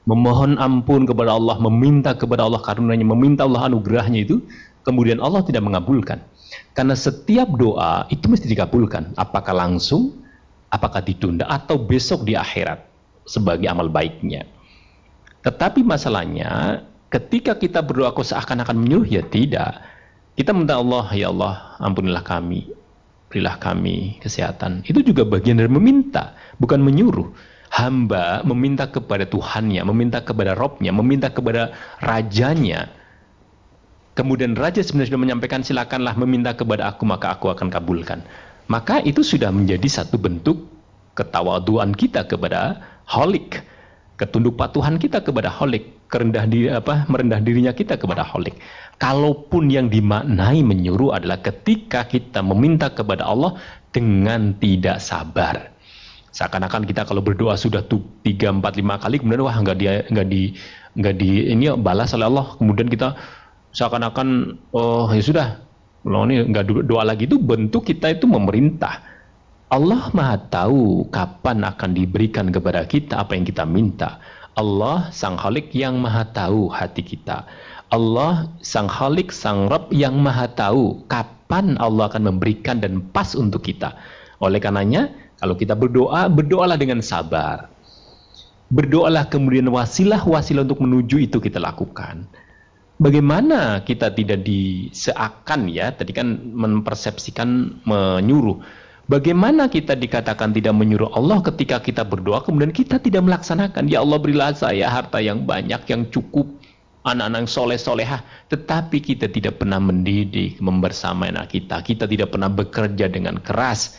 memohon ampun kepada Allah, meminta kepada Allah karunia-Nya, meminta Allah anugerahnya itu, kemudian Allah tidak mengabulkan. Karena setiap doa itu mesti dikabulkan, apakah langsung, apakah ditunda atau besok di akhirat sebagai amal baiknya. Tetapi masalahnya ketika kita berdoa kok seakan-akan menyuruh ya tidak. Kita minta Allah, ya Allah, ampunilah kami, berilah kami kesehatan. Itu juga bagian dari meminta, bukan menyuruh hamba meminta kepada Tuhannya, meminta kepada Robnya, meminta kepada rajanya. Kemudian raja sebenarnya sudah menyampaikan silakanlah meminta kepada aku maka aku akan kabulkan. Maka itu sudah menjadi satu bentuk ketawaduan kita kepada holik, ketunduk patuhan kita kepada holik, kerendah diri apa merendah dirinya kita kepada holik. Kalaupun yang dimaknai menyuruh adalah ketika kita meminta kepada Allah dengan tidak sabar. Seakan-akan kita kalau berdoa sudah tuh tiga empat lima kali kemudian wah nggak dia nggak di nggak di ini balas oleh Allah. Kemudian kita seakan-akan oh ya sudah kalau ini nggak doa lagi itu bentuk kita itu memerintah. Allah maha tahu kapan akan diberikan kepada kita apa yang kita minta Allah sang Khalik yang maha tahu hati kita Allah sang Khalik sang Rabb yang maha tahu kapan Allah akan memberikan dan pas untuk kita oleh karenanya kalau kita berdoa, berdoalah dengan sabar. Berdoalah kemudian wasilah-wasilah untuk menuju itu kita lakukan. Bagaimana kita tidak diseakan ya, tadi kan mempersepsikan menyuruh. Bagaimana kita dikatakan tidak menyuruh Allah ketika kita berdoa kemudian kita tidak melaksanakan. Ya Allah berilah saya harta yang banyak, yang cukup, anak-anak yang soleh solehah. Tetapi kita tidak pernah mendidik, membersamai anak kita. Kita tidak pernah bekerja dengan keras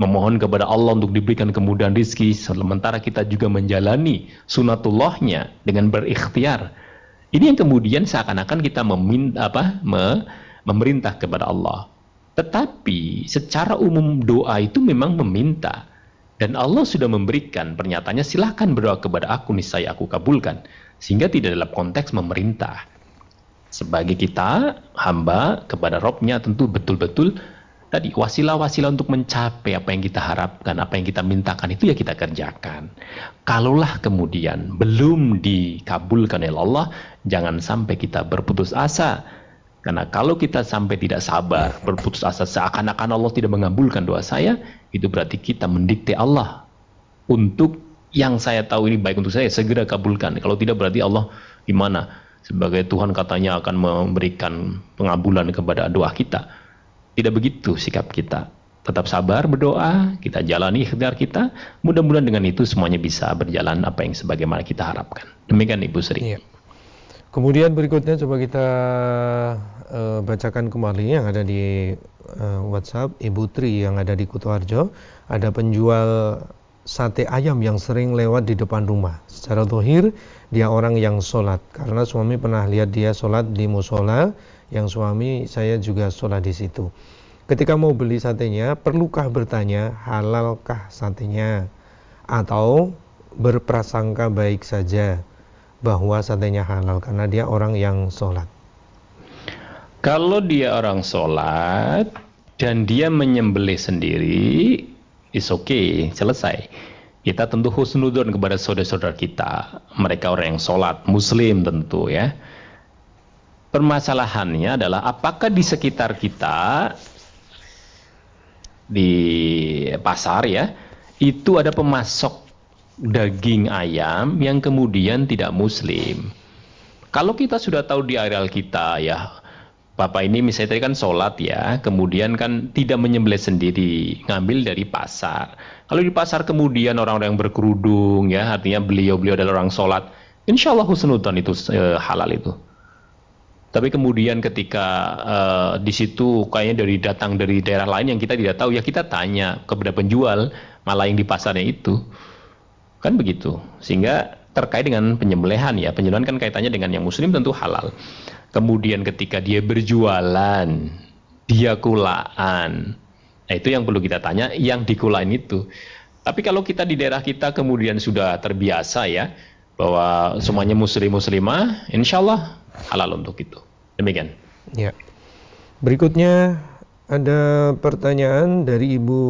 memohon kepada Allah untuk diberikan kemudahan rizki sementara kita juga menjalani sunatullahnya dengan berikhtiar ini yang kemudian seakan-akan kita meminta apa me, memerintah kepada Allah tetapi secara umum doa itu memang meminta dan Allah sudah memberikan pernyataannya silahkan berdoa kepada aku niscaya aku kabulkan sehingga tidak dalam konteks memerintah sebagai kita hamba kepada Robnya tentu betul-betul tadi wasilah-wasilah untuk mencapai apa yang kita harapkan, apa yang kita mintakan itu ya kita kerjakan. Kalaulah kemudian belum dikabulkan oleh Allah, jangan sampai kita berputus asa. Karena kalau kita sampai tidak sabar, berputus asa seakan-akan Allah tidak mengabulkan doa saya, itu berarti kita mendikte Allah untuk yang saya tahu ini baik untuk saya segera kabulkan. Kalau tidak berarti Allah gimana? sebagai Tuhan katanya akan memberikan pengabulan kepada doa kita. Tidak begitu sikap kita. Tetap sabar berdoa, kita jalani ikhtiar kita. Mudah-mudahan dengan itu semuanya bisa berjalan apa yang sebagaimana kita harapkan. Demikian Ibu Sri. Iya. Kemudian berikutnya coba kita uh, bacakan kembali yang ada di uh, WhatsApp Ibu Tri yang ada di Kutoarjo. Ada penjual sate ayam yang sering lewat di depan rumah. Secara tohir, dia orang yang sholat. Karena suami pernah lihat dia sholat di musola, yang suami saya juga sholat di situ. Ketika mau beli satenya, perlukah bertanya halalkah satenya? Atau berprasangka baik saja bahwa satenya halal karena dia orang yang sholat. Kalau dia orang sholat dan dia menyembelih sendiri, is okay, selesai. Kita tentu husnudon kepada saudara-saudara kita. Mereka orang yang sholat, muslim tentu ya. Permasalahannya adalah apakah di sekitar kita, di pasar ya, itu ada pemasok daging ayam yang kemudian tidak muslim. Kalau kita sudah tahu di areal kita ya, Bapak ini misalnya tadi kan sholat ya, kemudian kan tidak menyembelih sendiri, ngambil dari pasar. Kalau di pasar kemudian orang-orang yang berkerudung ya, artinya beliau-beliau adalah orang sholat, insya Allah husnudan itu e, halal itu. Tapi kemudian ketika e, di situ kayaknya dari datang dari daerah lain yang kita tidak tahu ya kita tanya kepada penjual malah yang di pasarnya itu kan begitu sehingga terkait dengan penyembelihan ya penyembelihan kan kaitannya dengan yang muslim tentu halal Kemudian ketika dia berjualan, dia kulaan. Nah itu yang perlu kita tanya, yang dikulain itu. Tapi kalau kita di daerah kita kemudian sudah terbiasa ya, bahwa semuanya muslim muslimah, insya Allah halal untuk itu. Demikian. Ya. Berikutnya ada pertanyaan dari Ibu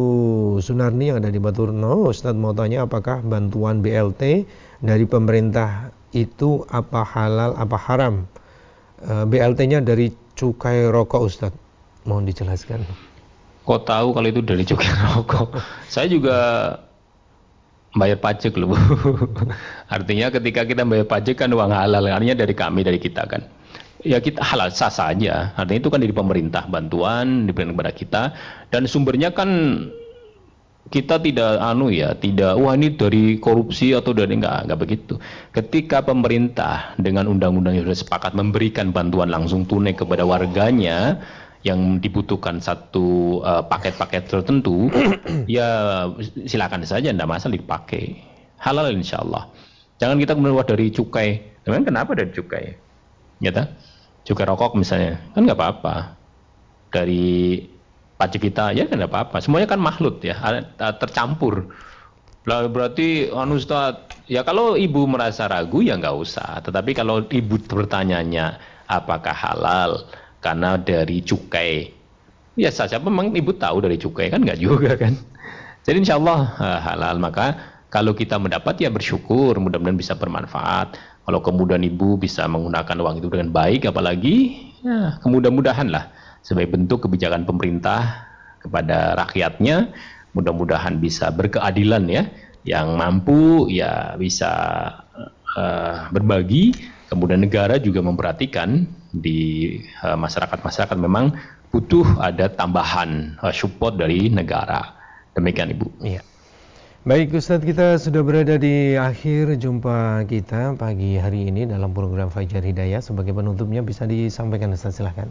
Sunarni yang ada di Baturno. Ustadz mau tanya apakah bantuan BLT dari pemerintah itu apa halal apa haram? Eh, BLT-nya dari cukai rokok Ustadz. Mohon dijelaskan. Kok tahu kalau itu dari cukai rokok? Saya juga bayar pajak loh. artinya ketika kita bayar pajak kan uang halal, artinya dari kami, dari kita kan. Ya kita halal sah saja. Artinya itu kan dari pemerintah bantuan diberikan kepada kita dan sumbernya kan kita tidak anu ya, tidak wah ini dari korupsi atau dari enggak, enggak begitu. Ketika pemerintah dengan undang-undang yang sudah sepakat memberikan bantuan langsung tunai kepada warganya yang dibutuhkan satu uh, paket-paket tertentu, ya silakan saja, enggak masalah dipakai. Halal insya Allah. Jangan kita kemudian dari cukai. Memang kenapa dari cukai? Ya Cukai rokok misalnya, kan nggak apa-apa. Dari pajak kita ya kan apa-apa. Semuanya kan makhluk ya. Tercampur. Lah berarti anu Ustaz ya kalau ibu merasa ragu ya nggak usah. Tetapi kalau ibu bertanyanya apakah halal karena dari cukai? Ya saja memang ibu tahu dari cukai? Kan nggak juga kan? Jadi insya Allah halal. Maka kalau kita mendapat ya bersyukur. Mudah-mudahan bisa bermanfaat kalau kemudian ibu bisa menggunakan uang itu dengan baik apalagi ya kemudah-mudahan lah. Sebagai bentuk kebijakan pemerintah kepada rakyatnya mudah-mudahan bisa berkeadilan ya. Yang mampu ya bisa uh, berbagi. Kemudian negara juga memperhatikan di uh, masyarakat-masyarakat memang butuh ada tambahan uh, support dari negara. Demikian ibu. Iya Baik Ustadz kita sudah berada di akhir jumpa kita pagi hari ini dalam program Fajar Hidayah sebagai penutupnya bisa disampaikan Ustadz silahkan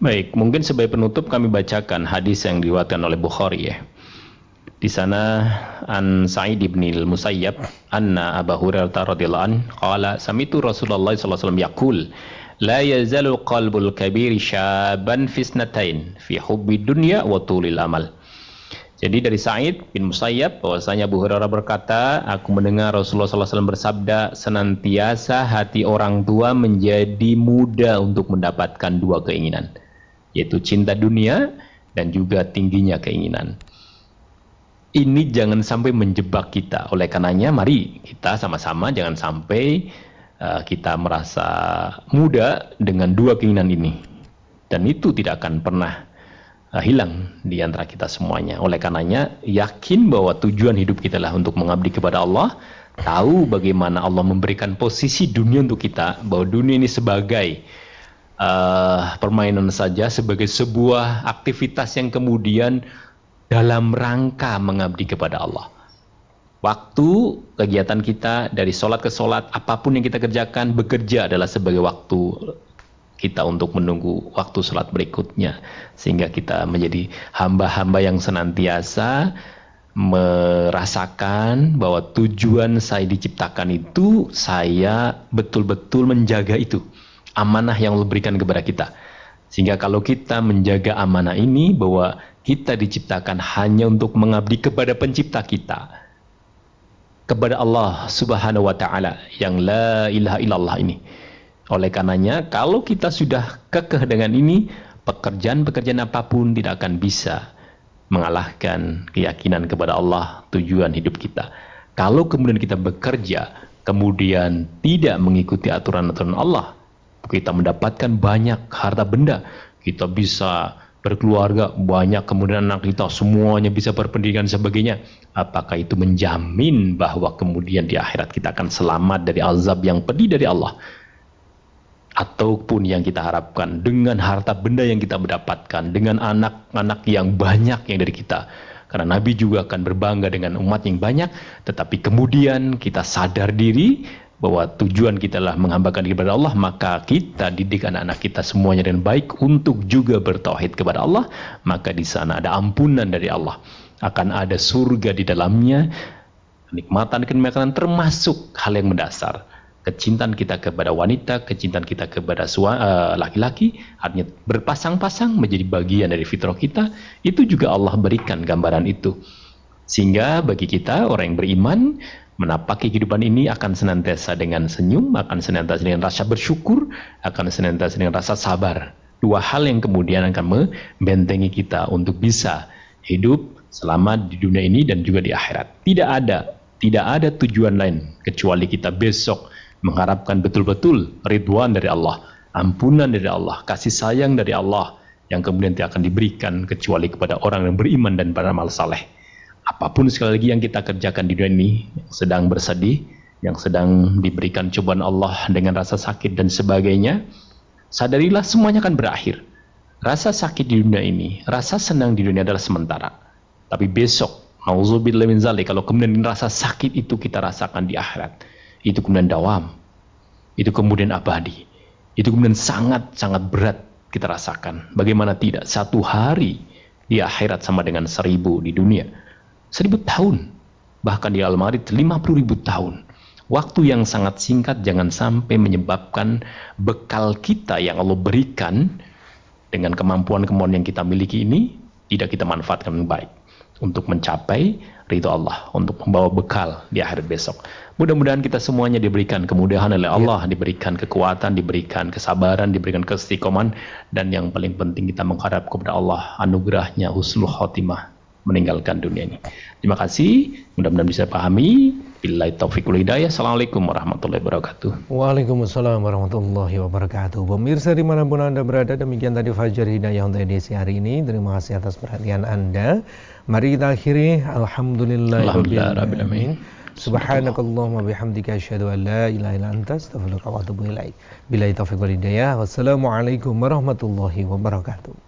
Baik, mungkin sebagai penutup kami bacakan hadis yang diriwayatkan oleh Bukhari ya. Di sana an Sa'id bin Al-Musayyab anna Abu Hurairah radhiyallahu an qala samitu Rasulullah sallallahu alaihi wasallam yaqul la yazalu qalbul kabir syaban fi snatain fi hubbi dunya wa tulil amal. Jadi dari Sa'id bin Musayyab bahwasanya Abu Hurairah berkata, aku mendengar Rasulullah SAW bersabda, senantiasa hati orang tua menjadi muda untuk mendapatkan dua keinginan, yaitu cinta dunia dan juga tingginya keinginan. Ini jangan sampai menjebak kita. Oleh karenanya, mari kita sama-sama jangan sampai uh, kita merasa muda dengan dua keinginan ini. Dan itu tidak akan pernah uh, hilang di antara kita semuanya. Oleh karenanya, yakin bahwa tujuan hidup kita adalah untuk mengabdi kepada Allah, tahu bagaimana Allah memberikan posisi dunia untuk kita, bahwa dunia ini sebagai uh, permainan saja, sebagai sebuah aktivitas yang kemudian dalam rangka mengabdi kepada Allah. Waktu kegiatan kita dari sholat ke sholat, apa pun yang kita kerjakan, bekerja adalah sebagai waktu kita untuk menunggu waktu sholat berikutnya sehingga kita menjadi hamba-hamba yang senantiasa merasakan bahwa tujuan saya diciptakan itu saya betul-betul menjaga itu amanah yang Allah berikan kepada kita. Sehingga kalau kita menjaga amanah ini bahwa kita diciptakan hanya untuk mengabdi kepada pencipta kita kepada Allah Subhanahu wa taala yang la ilaha illallah ini oleh karenanya, kalau kita sudah kekeh dengan ini, pekerjaan-pekerjaan apa pun tidak akan bisa mengalahkan keyakinan kepada Allah, tujuan hidup kita. Kalau kemudian kita bekerja, kemudian tidak mengikuti aturan-aturan Allah, kita mendapatkan banyak harta benda, kita bisa berkeluarga, banyak kemudian anak kita semuanya bisa berpendidikan sebagainya. Apakah itu menjamin bahwa kemudian di akhirat kita akan selamat dari azab yang pedih dari Allah? Ataupun yang kita harapkan dengan harta benda yang kita mendapatkan dengan anak-anak yang banyak yang dari kita. Karena Nabi juga akan berbangga dengan umat yang banyak tetapi kemudian kita sadar diri bahwa tujuan kita adalah menghambakan kepada Allah maka kita didik anak-anak kita semuanya dengan baik untuk juga bertauhid kepada Allah maka di sana ada ampunan dari Allah. Akan ada surga di dalamnya nikmatan kenikmatan termasuk hal yang mendasar kecintaan kita kepada wanita, kecintaan kita kepada eh, laki-laki, uh, artinya berpasang-pasang menjadi bagian dari fitrah kita, itu juga Allah berikan gambaran itu. Sehingga bagi kita orang yang beriman menapaki kehidupan ini akan senantiasa dengan senyum, akan senantiasa dengan rasa bersyukur, akan senantiasa dengan rasa sabar. Dua hal yang kemudian akan membentengi kita untuk bisa hidup selamat di dunia ini dan juga di akhirat. Tidak ada, tidak ada tujuan lain kecuali kita besok mengharapkan betul-betul ridwan dari Allah, ampunan dari Allah, kasih sayang dari Allah yang kemudian tidak akan diberikan kecuali kepada orang yang beriman dan beramal saleh. Apa pun sekali lagi yang kita kerjakan di dunia ini, yang sedang bersedih, yang sedang diberikan cobaan Allah dengan rasa sakit dan sebagainya, sadarilah semuanya akan berakhir. Rasa sakit di dunia ini, rasa senang di dunia adalah sementara. Tapi besok, kalau kemudian rasa sakit itu kita rasakan di akhirat, itu kemudian dawam, itu kemudian abadi, itu kemudian sangat-sangat berat kita rasakan. Bagaimana tidak? Satu hari di akhirat sama dengan seribu di dunia. Seribu tahun. Bahkan di almari lima puluh ribu tahun. Waktu yang sangat singkat jangan sampai menyebabkan bekal kita yang Allah berikan dengan kemampuan-kemampuan yang kita miliki ini tidak kita manfaatkan dengan baik untuk mencapai ridho Allah, untuk membawa bekal di akhir besok. Mudah-mudahan kita semuanya diberikan kemudahan oleh ya. Allah, ya. diberikan kekuatan, diberikan kesabaran, diberikan keistiqoman, dan yang paling penting kita mengharap kepada Allah anugerahnya husnul khotimah meninggalkan dunia ini. Terima kasih, mudah-mudahan bisa pahami. Billahi taufiq hidayah. Assalamualaikum warahmatullahi wabarakatuh. Waalaikumsalam warahmatullahi wabarakatuh. Pemirsa di mana pun Anda berada, demikian tadi Fajar Hidayah untuk edisi hari ini. Terima kasih atas perhatian Anda. Mari kita akhiri. Alhamdulillah. Alhamdulillah. Subhanakallahumma bihamdika asyhadu an la ilaha illa anta astaghfiruka wa atubu ilaik. Billahi taufiq wal hidayah. Wassalamualaikum warahmatullahi wabarakatuh.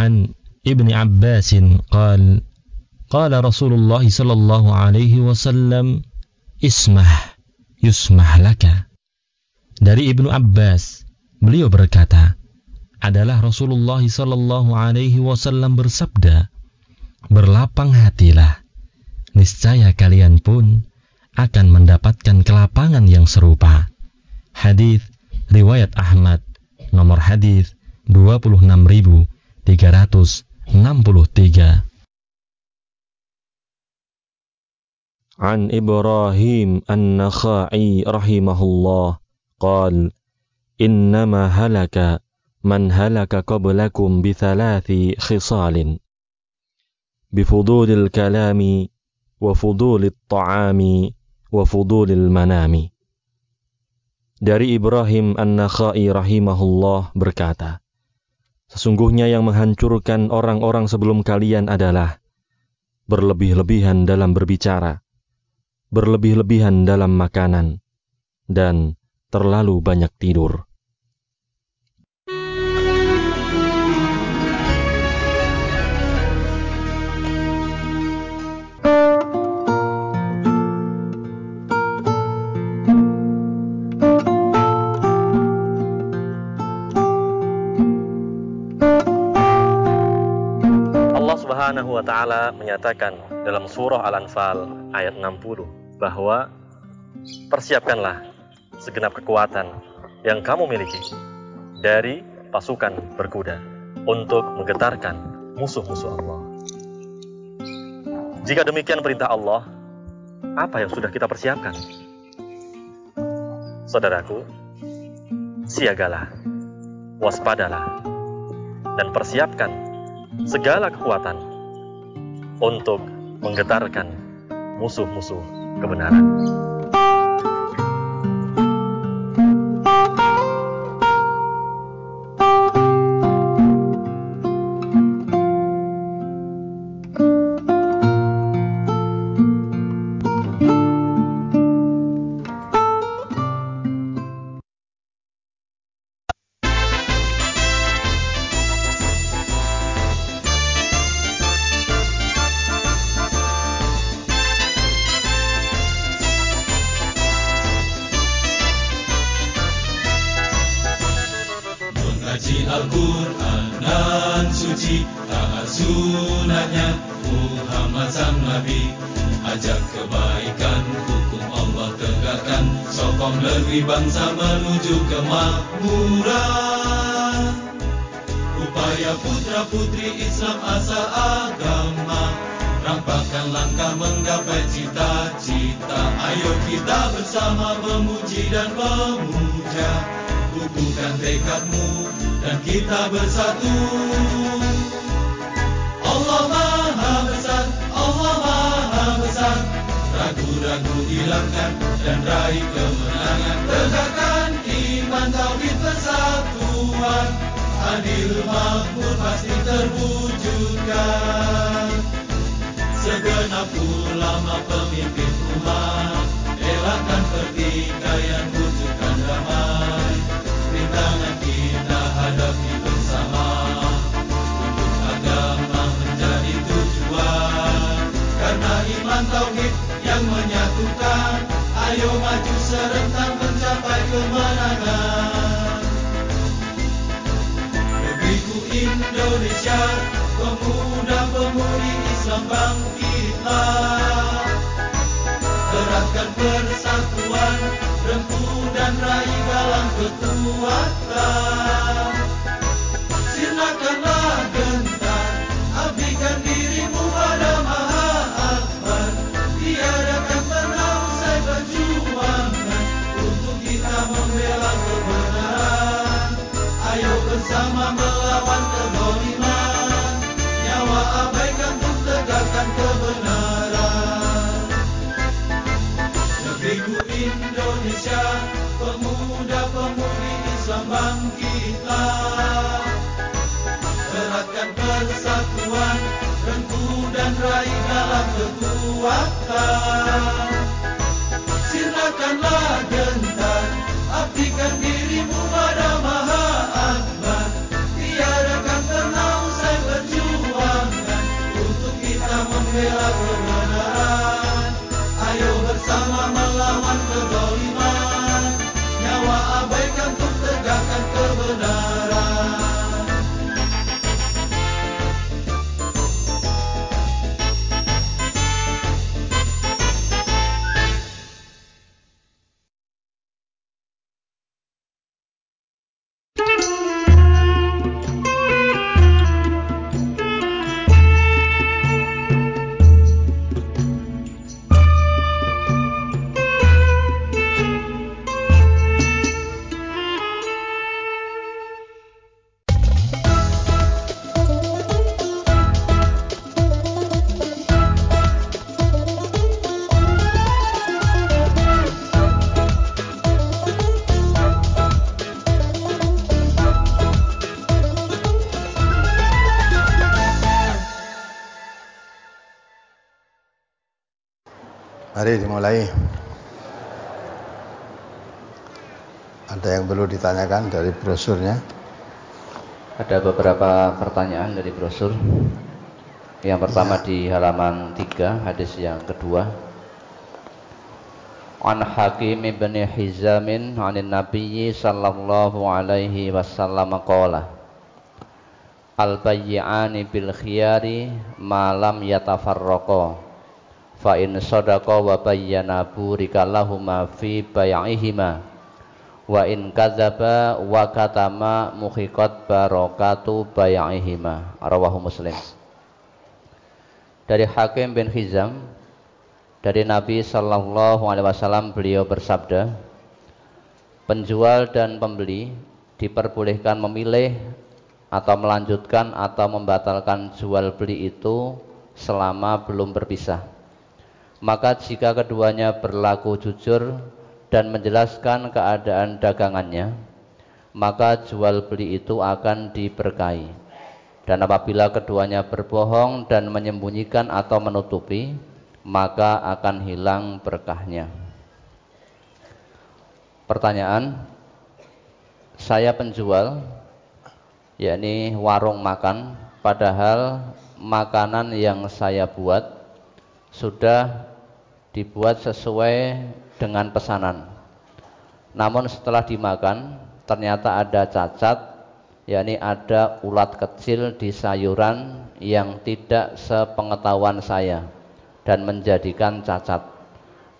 عن ابن عباس قال قال رسول الله صلى الله عليه وسلم اسمح يسمح لك dari Ibnu Abbas beliau berkata adalah Rasulullah Sallallahu Alaihi Wasallam bersabda berlapang hatilah niscaya kalian pun akan mendapatkan kelapangan yang serupa hadis riwayat Ahmad nomor hadis 26363 عن إبراهيم النخعي رحمه الله قال إنما هلك من هلك قبلكم بثلاث خصال بفضول الكلام وفضول الطعام وفضول المنام. Dari Ibrahim An-Nakhai rahimahullah berkata, Sesungguhnya yang menghancurkan orang-orang sebelum kalian adalah berlebih-lebihan dalam berbicara, berlebih-lebihan dalam makanan, dan terlalu banyak tidur. Taala menyatakan dalam surah Al-Anfal ayat 60 bahwa persiapkanlah segenap kekuatan yang kamu miliki dari pasukan berkuda untuk menggetarkan musuh-musuh Allah. Jika demikian perintah Allah, apa yang sudah kita persiapkan? Saudaraku, siagalah, waspadalah, dan persiapkan segala kekuatan untuk menggetarkan musuh-musuh kebenaran. Kaji Al-Quran dan suci Taat sunatnya. Muhammad sang Nabi Ajak kebaikan Hukum Allah tegakkan. Sokong negeri bangsa menuju kemakmuran. Upaya putra putri Islam asa agama. Rampakan langkah menggapai cita-cita. Ayo kita bersama memuji dan memuja. Kukuhkan tekadmu dan kita bersatu. Allah Maha Besar Allah Maha Besar. Ragu-ragu hilangkan dan raih kemenangan. Tegakkan iman tauhid persatuan adil makmur pasti terwujudkan. Segenap ulama pemimpin umat elakkan Ayo maju serentak mencapai kemenangan. Negeriku Indonesia Pemuda-pemudi Islam bangkitlah Sama Dimulai. Ada yang perlu ditanyakan dari brosurnya? Ada beberapa pertanyaan dari brosur. Yang pertama ya. di halaman 3, hadis yang kedua. An Hakim bin Hizamin anin Nabiyyi sallallahu alaihi wasallam qala Al bayyi'ani bil khiyari ma lam yatafarraqa fa in sadaqa wa bayyana burika lahuma fi bay'ihima. Wa in kadzaba wa katama muhiqat barakatu bay'ihima. Rawahu muslim. Dari Hakim bin Hizam dari Nabi sallallahu alaihi wasallam beliau bersabda penjual dan pembeli diperbolehkan memilih atau melanjutkan atau membatalkan jual beli itu selama belum berpisah maka jika keduanya berlaku jujur dan menjelaskan keadaan dagangannya, maka jual beli itu akan diberkahi. Dan apabila keduanya berbohong dan menyembunyikan atau menutupi, maka akan hilang berkahnya. Pertanyaan, saya penjual, yakni warung makan, padahal makanan yang saya buat sudah dibuat sesuai dengan pesanan. Namun setelah dimakan ternyata ada cacat, yakni ada ulat kecil di sayuran yang tidak sepengetahuan saya dan menjadikan cacat.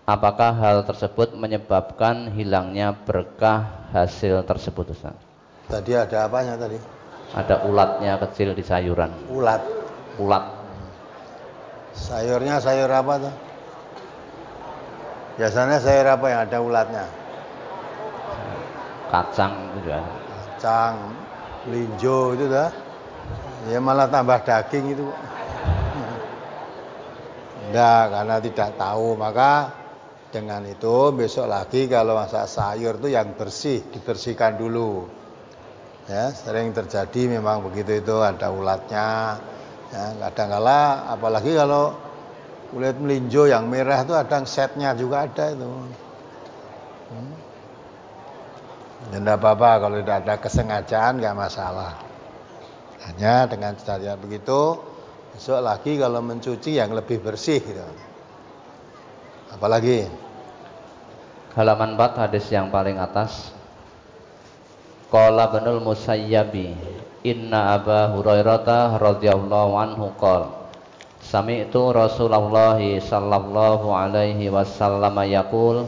Apakah hal tersebut menyebabkan hilangnya berkah hasil tersebut Ustaz? Tadi ada apanya tadi? Ada ulatnya kecil di sayuran. Ulat. Ulat. Sayurnya sayur apa tuh? Biasanya sayur apa yang ada ulatnya? Kacang itu ya. Kacang, linjo itu dah. Ya malah tambah daging itu. Enggak, karena tidak tahu maka dengan itu besok lagi kalau masak sayur itu yang bersih dibersihkan dulu. Ya, sering terjadi memang begitu itu ada ulatnya. Ya, kadang kala apalagi kalau kulit melinjo yang merah itu ada setnya juga ada itu. Hmm. ya enggak apa-apa kalau tidak ada kesengajaan nggak masalah. Hanya dengan cara begitu besok lagi kalau mencuci yang lebih bersih gitu. apalagi? Halaman 4 hadis yang paling atas. Qala Banul Musayyabi Inna Aba Hurairah radhiyallahu anhu qala Sami'tu Rasulullah sallallahu alaihi wasallam yaqul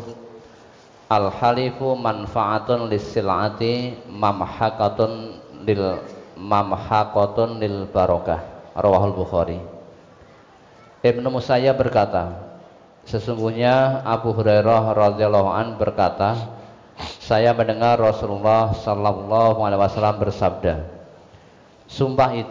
Al halifu manfaatun lisilati mamhaqatun lil mamhaqatun lil barokah. Rawahul Bukhari. Ibnu Musayyab berkata Sesungguhnya Abu Hurairah radhiyallahu an berkata saya mendengar Rasulullah sallallahu alaihi wasallam bersabda Sumpah itu